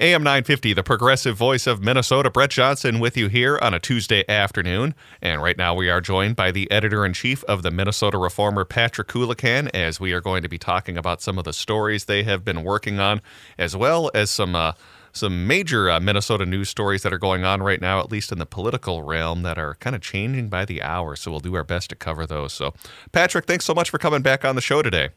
AM 950, the progressive voice of Minnesota, Brett Johnson, with you here on a Tuesday afternoon. And right now we are joined by the editor in chief of the Minnesota Reformer, Patrick Coolican, as we are going to be talking about some of the stories they have been working on, as well as some. Uh, some major uh, Minnesota news stories that are going on right now, at least in the political realm, that are kind of changing by the hour. So we'll do our best to cover those. So, Patrick, thanks so much for coming back on the show today.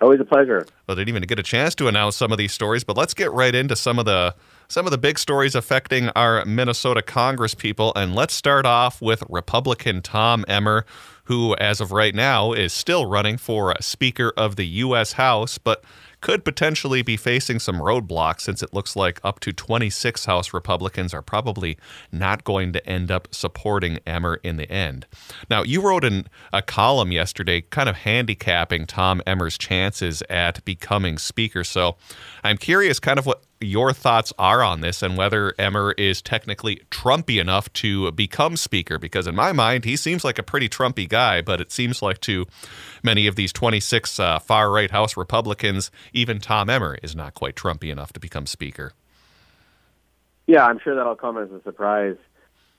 Always a pleasure. Well, didn't even get a chance to announce some of these stories, but let's get right into some of the some of the big stories affecting our Minnesota Congress people. And let's start off with Republican Tom Emmer, who, as of right now, is still running for uh, Speaker of the U.S. House, but could potentially be facing some roadblocks since it looks like up to 26 House Republicans are probably not going to end up supporting Emmer in the end. Now, you wrote in a column yesterday kind of handicapping Tom Emmer's chances at becoming Speaker. So I'm curious kind of what your thoughts are on this and whether Emmer is technically Trumpy enough to become Speaker. Because in my mind, he seems like a pretty Trumpy guy, but it seems like to many of these 26 uh, far right House Republicans, even Tom Emmer is not quite Trumpy enough to become Speaker. Yeah, I'm sure that'll come as a surprise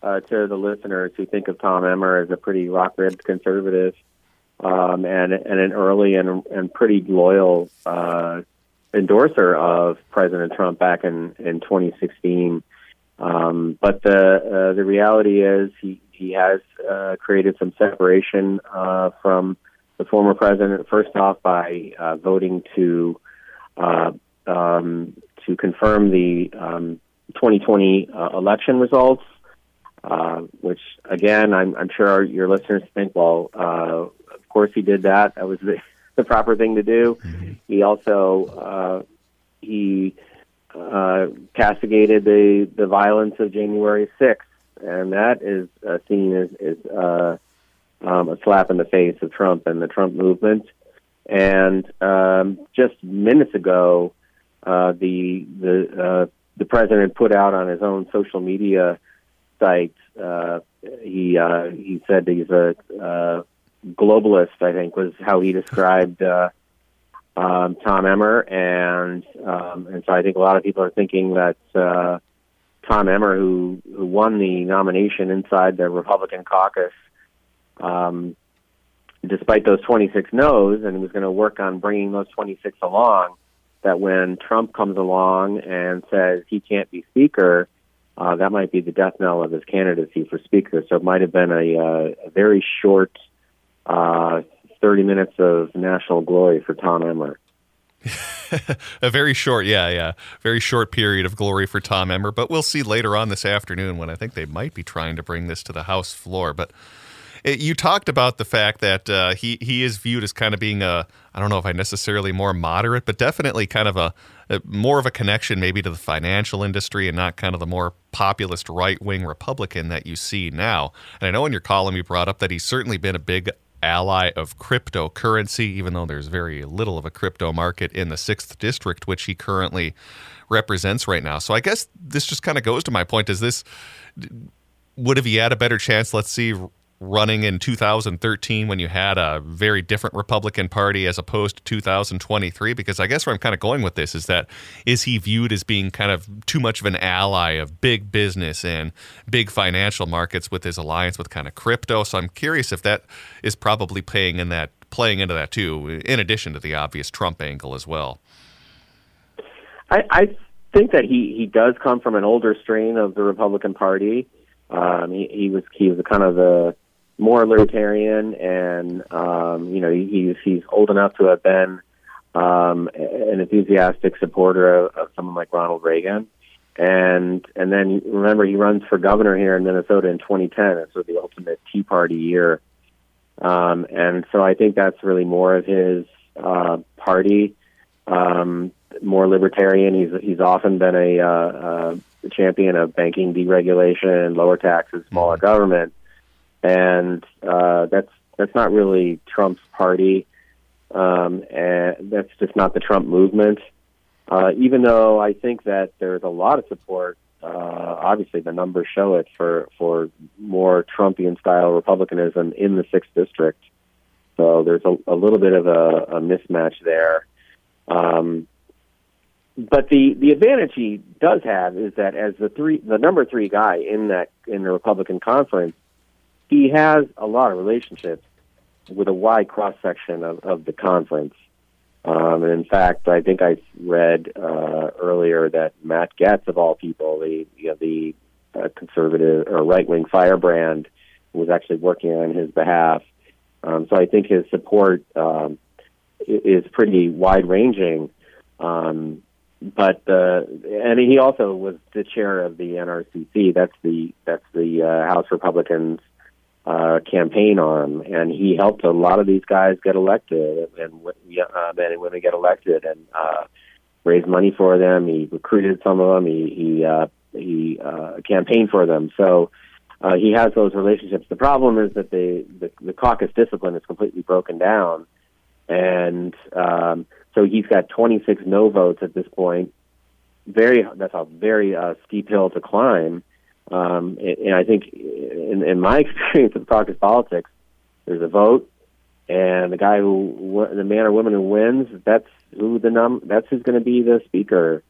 uh, to the listeners who think of Tom Emmer as a pretty rock ribbed conservative um, and and an early and and pretty loyal uh, endorser of President Trump back in in 2016. Um, but the uh, the reality is he he has uh, created some separation uh, from the former president. First off, by uh, voting to uh, um, to confirm the um, 2020 uh, election results, which again I'm, I'm sure your listeners think, well, of course he did that. That was the the proper thing to do. Mm-hmm. He also uh, he uh, castigated the the violence of January 6th, and that is uh, seen as, as uh, um, a slap in the face of Trump and the Trump movement. And um, just minutes ago, uh, the the uh, the president put out on his own social media site. Uh, he uh, he said he's a uh, globalist, I think, was how he described uh, um, Tom Emmer, and um, and so I think a lot of people are thinking that uh, Tom Emmer, who who won the nomination inside the Republican caucus, um, despite those 26 no's, and was going to work on bringing those 26 along, that when Trump comes along and says he can't be Speaker. Uh, that might be the death knell of his candidacy for Speaker. So it might have been a, uh, a very short uh, 30 minutes of national glory for Tom Emmer. a very short, yeah, yeah, very short period of glory for Tom Emmer. But we'll see later on this afternoon when I think they might be trying to bring this to the House floor. But it, you talked about the fact that uh, he he is viewed as kind of being a I don't know if I necessarily more moderate, but definitely kind of a, a more of a connection maybe to the financial industry and not kind of the more populist right wing Republican that you see now. And I know in your column you brought up that he's certainly been a big ally of cryptocurrency, even though there's very little of a crypto market in the 6th district, which he currently represents right now. So I guess this just kind of goes to my point is this would have he had a better chance, let's see, running in 2013 when you had a very different Republican Party as opposed to 2023? Because I guess where I'm kind of going with this is that is he viewed as being kind of too much of an ally of big business and big financial markets with his alliance with kind of crypto? So I'm curious if that is probably playing in that playing into that too, in addition to the obvious Trump angle as well. I, I think that he he does come from an older strain of the Republican Party. Um, he, he was he was kind of the more libertarian, and um, you know he's he's old enough to have been um, an enthusiastic supporter of, of someone like Ronald Reagan. And and then remember he runs for governor here in Minnesota in 2010. It's sort of the ultimate Tea Party year, um, and so I think that's really more of his uh, party, um, more libertarian. He's he's often been a, uh, uh, champion of banking deregulation, lower taxes, smaller mm-hmm. government and uh, that's that's not really Trump's party, um, and that's just not the Trump movement. Uh, even though I think that there's a lot of support, uh, obviously the numbers show it for for more Trumpian style republicanism in the sixth district. So there's a, a little bit of a, a mismatch there. Um, but the the advantage he does have is that as the three the number three guy in that in the Republican conference, he has a lot of relationships with a wide cross section of, of the conference. Um, and in fact, I think I read uh, earlier that Matt Gaetz, of all people, the you know, the uh, conservative or right wing firebrand, was actually working on his behalf. Um, so I think his support um, is pretty wide ranging. Um, but uh, and he also was the chair of the NRCC. That's the that's the uh, House Republicans uh, campaign arm, and he helped a lot of these guys get elected and uh, men and women get elected and uh, raised money for them. He recruited some of them. He he uh, he uh, campaigned for them. So uh, he has those relationships. The problem is that the, the the caucus discipline is completely broken down, and um, so he's got 26 no votes at this point. Very that's a very uh, steep hill to climb um, and I think, in, in my experience of caucus politics, there's a vote, and the guy who, the man or woman who wins, that's who the num, that's who's going to be the speaker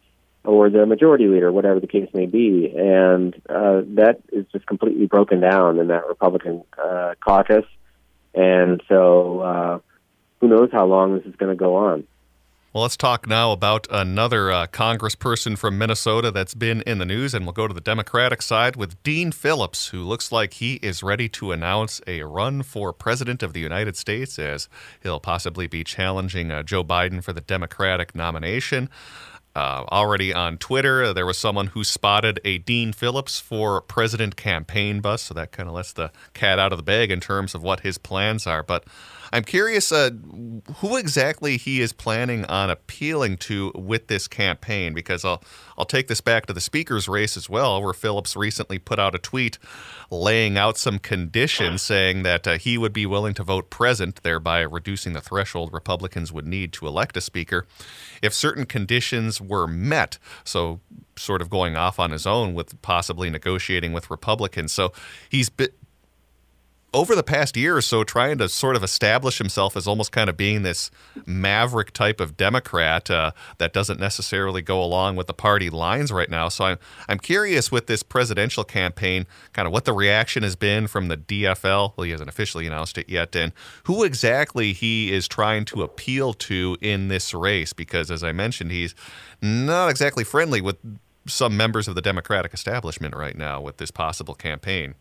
or the majority leader, whatever the case may be. And uh, that is just completely broken down in that Republican uh, caucus. And so, uh, who knows how long this is going to go on. Well, let's talk now about another uh, congressperson from Minnesota that's been in the news, and we'll go to the Democratic side with Dean Phillips, who looks like he is ready to announce a run for president of the United States as he'll possibly be challenging uh, Joe Biden for the Democratic nomination. Uh, already on Twitter, there was someone who spotted a Dean Phillips for president campaign bus, so that kind of lets the cat out of the bag in terms of what his plans are. But I'm curious uh, who exactly he is planning on appealing to with this campaign, because I'll I'll take this back to the speaker's race as well, where Phillips recently put out a tweet laying out some conditions, saying that uh, he would be willing to vote present, thereby reducing the threshold Republicans would need to elect a speaker, if certain conditions were met. So sort of going off on his own with possibly negotiating with Republicans. So he's over the past year or so trying to sort of establish himself as almost kind of being this maverick type of Democrat uh, that doesn't necessarily go along with the party lines right now. So I'm I'm curious with this presidential campaign, kind of what the reaction has been from the DFL. Well, he hasn't officially announced it yet, and who exactly he is trying to appeal to in this race. Because as I mentioned, he's not exactly friendly with some members of the Democratic establishment right now with this possible campaign.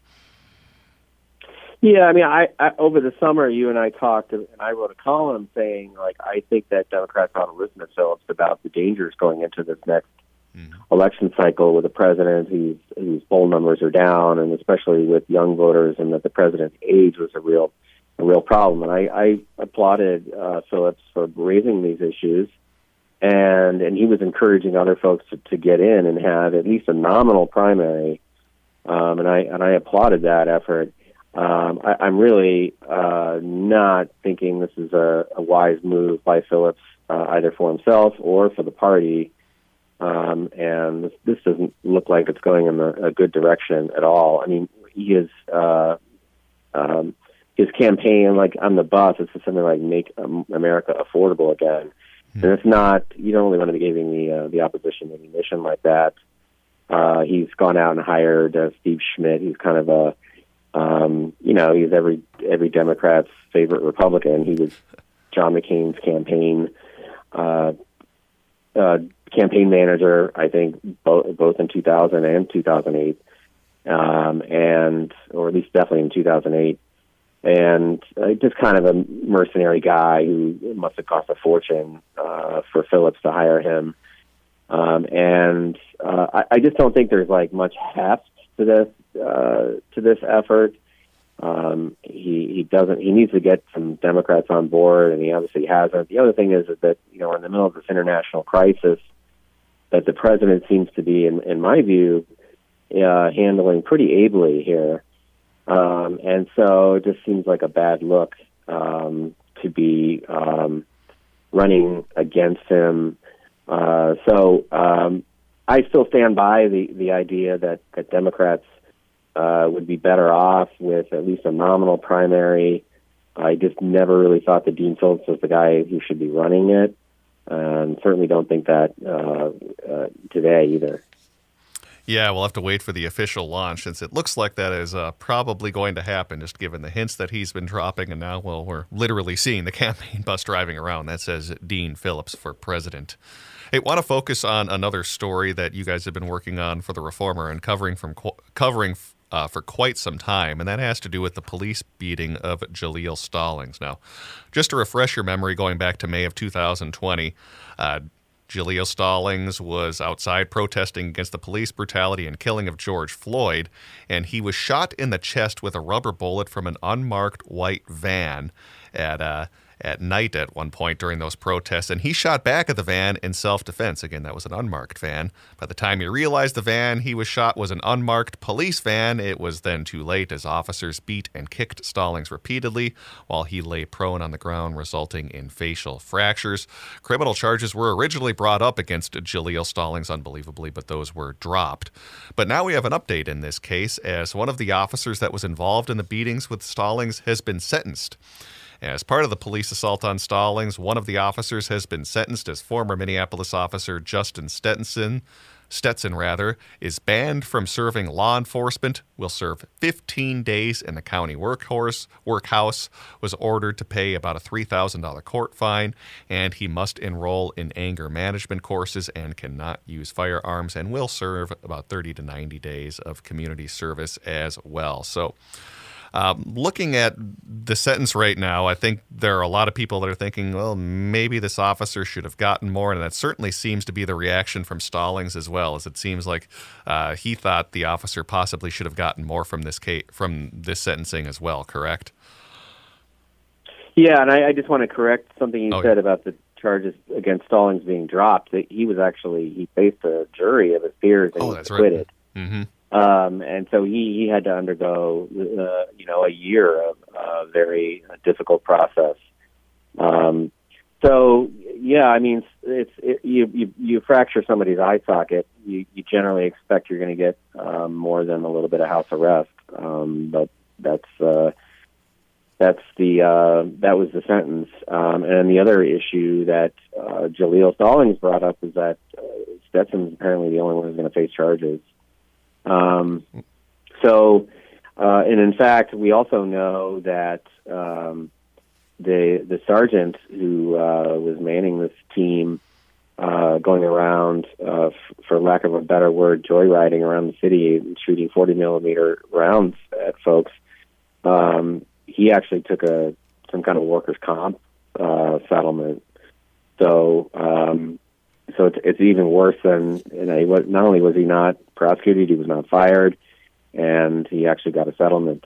Yeah, I mean, I, I over the summer, you and I talked, and I wrote a column saying, like, I think that Democrats ought to listen to Phillips about the dangers going into this next mm-hmm. election cycle with a president whose whose poll numbers are down, and especially with young voters, and that the president's age was a real a real problem. And I, I applauded uh, Phillips for raising these issues, and and he was encouraging other folks to, to get in and have at least a nominal primary. Um, and I and I applauded that effort. Um, I, I'm really uh, not thinking this is a, a wise move by Phillips, uh, either for himself or for the party. Um, and this, this doesn't look like it's going in a, a good direction at all. I mean, he is uh, um, his campaign, like on the bus, it's something like "Make America Affordable Again," mm-hmm. and it's not. You don't really want to be giving the uh, the opposition any mission like that. Uh, he's gone out and hired uh, Steve Schmidt. He's kind of a um, you know, he's every every Democrat's favorite Republican. He was John McCain's campaign uh, uh, campaign manager, I think, both both in 2000 and 2008, um, and or at least definitely in 2008. And uh, just kind of a mercenary guy who must have cost a fortune uh, for Phillips to hire him. Um, and uh, I, I just don't think there's like much heft to this uh, to this effort. Um, he he doesn't. He needs to get some Democrats on board, and he obviously hasn't. The other thing is that you know, we're in the middle of this international crisis, that the president seems to be, in, in my view, uh, handling pretty ably here. Um, and so it just seems like a bad look um, to be um, running against him. Uh, so um, I still stand by the the idea that that Democrats uh, would be better off with at least a nominal primary. I just never really thought that Dean Phillips was the guy who should be running it. and certainly don't think that uh, uh, today either. Yeah, we'll have to wait for the official launch since it looks like that is uh, probably going to happen, just given the hints that he's been dropping. And now, well, we're literally seeing the campaign bus driving around. That says Dean Phillips for president. Hey, want to focus on another story that you guys have been working on for the Reformer and covering from covering uh, for quite some time, and that has to do with the police beating of Jaleel Stallings. Now, just to refresh your memory, going back to May of 2020, uh, Jaleel Stallings was outside protesting against the police brutality and killing of George Floyd, and he was shot in the chest with a rubber bullet from an unmarked white van at uh, at night at one point during those protests, and he shot back at the van in self defense. Again, that was an unmarked van. By the time he realized the van he was shot was an unmarked police van, it was then too late as officers beat and kicked Stallings repeatedly while he lay prone on the ground, resulting in facial fractures. Criminal charges were originally brought up against Jaleel Stallings, unbelievably, but those were dropped. But now we have an update in this case as one of the officers that was involved in the beatings with Stallings has been sentenced. As part of the police assault on Stallings, one of the officers has been sentenced as former Minneapolis officer Justin Stetson. Stetson, rather, is banned from serving law enforcement, will serve 15 days in the county workhorse, workhouse, was ordered to pay about a $3,000 court fine, and he must enroll in anger management courses and cannot use firearms, and will serve about 30 to 90 days of community service as well. So, um, looking at the sentence right now, I think there are a lot of people that are thinking, well, maybe this officer should have gotten more, and that certainly seems to be the reaction from Stallings as well. As it seems like uh, he thought the officer possibly should have gotten more from this case, from this sentencing as well. Correct? Yeah, and I, I just want to correct something you oh, said yeah. about the charges against Stallings being dropped. That he was actually he faced a jury of his peers and oh, he was acquitted. Right. Mm-hmm. Um, and so he, he had to undergo, uh, you know, a year of a very difficult process. Um, so yeah, I mean, it's it, you, you you fracture somebody's eye socket, you, you generally expect you're going to get um, more than a little bit of house arrest. Um, but that's uh, that's the uh, that was the sentence. Um, and the other issue that uh, Jaleel Stallings brought up is that uh, Stetson's apparently the only one who's going to face charges. Um, so, uh, and in fact, we also know that um, the the sergeant who uh, was manning this team, uh, going around, uh, f- for lack of a better word, joyriding around the city, shooting 40 millimeter rounds at folks. Um, he actually took a some kind of workers' comp uh, settlement. So um, so it's, it's even worse than you know, he was, not only was he not prosecuted, he was not fired, and he actually got a settlement.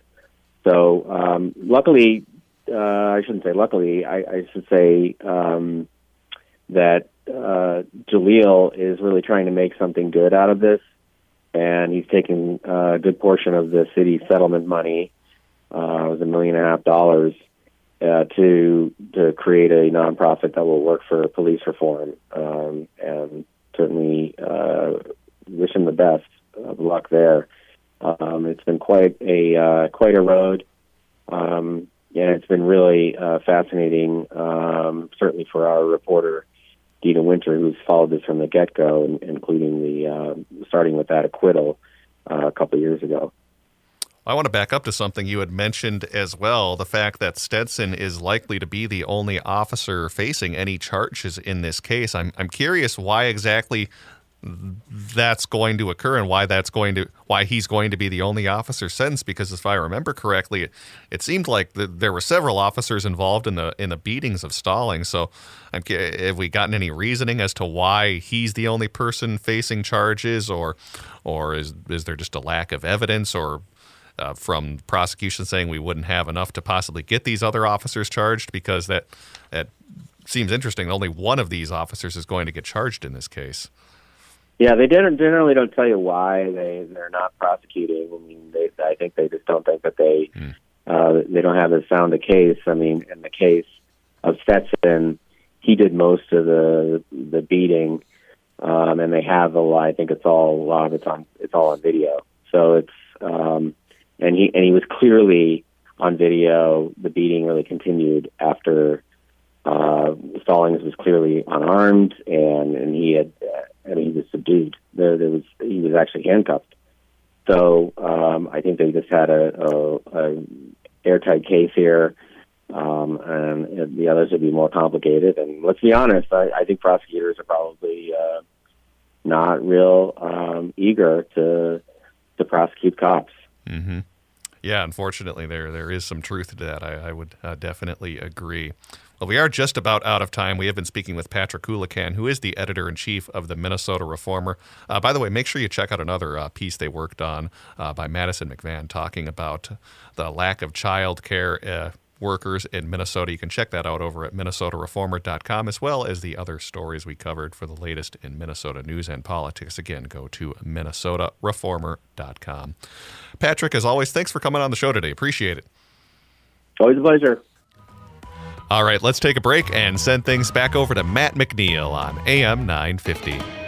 So um, luckily, uh, I shouldn't say luckily, I, I should say um, that uh, Jaleel is really trying to make something good out of this, and he's taking a good portion of the city settlement money. Uh, it was a million and a half dollars uh, to to create a nonprofit that will work for police reform, um, and certainly uh, wish him the best of luck there. Um, it's been quite a uh, quite a road, um, and it's been really uh, fascinating. Um, certainly for our reporter Deena Winter, who's followed this from the get go, including the uh, starting with that acquittal uh, a couple of years ago. I want to back up to something you had mentioned as well the fact that Stetson is likely to be the only officer facing any charges in this case. I'm, I'm curious why exactly that's going to occur and why that's going to why he's going to be the only officer sentenced because if I remember correctly it, it seemed like the, there were several officers involved in the in the beatings of Stalling so I'm, have we gotten any reasoning as to why he's the only person facing charges or or is is there just a lack of evidence or uh, from prosecution saying we wouldn't have enough to possibly get these other officers charged because that that seems interesting. Only one of these officers is going to get charged in this case. Yeah, they generally don't tell you why they they're not prosecuting. I mean, they, I think they just don't think that they hmm. uh, they don't have as sound a case. I mean, in the case of Stetson, he did most of the the beating, um, and they have a lot. I think it's all a lot of it's on it's all on video. So it's um, and he and he was clearly on video. The beating really continued after uh, Stallings was clearly unarmed, and and he had, I mean, he was subdued. There, there was he was actually handcuffed. So um, I think they just had a, a, a airtight case here, um, and the others would be more complicated. And let's be honest, I, I think prosecutors are probably uh, not real um, eager to to prosecute cops. Mm-hmm. Yeah, unfortunately, there there is some truth to that. I, I would uh, definitely agree. Well, we are just about out of time. We have been speaking with Patrick Coolican, who is the editor in chief of the Minnesota Reformer. Uh, by the way, make sure you check out another uh, piece they worked on uh, by Madison McVan talking about the lack of child care uh, workers in Minnesota. You can check that out over at minnesotareformer.com, as well as the other stories we covered for the latest in Minnesota news and politics. Again, go to minnesotareformer.com. Patrick, as always, thanks for coming on the show today. Appreciate it. Always a pleasure. All right, let's take a break and send things back over to Matt McNeil on AM 950.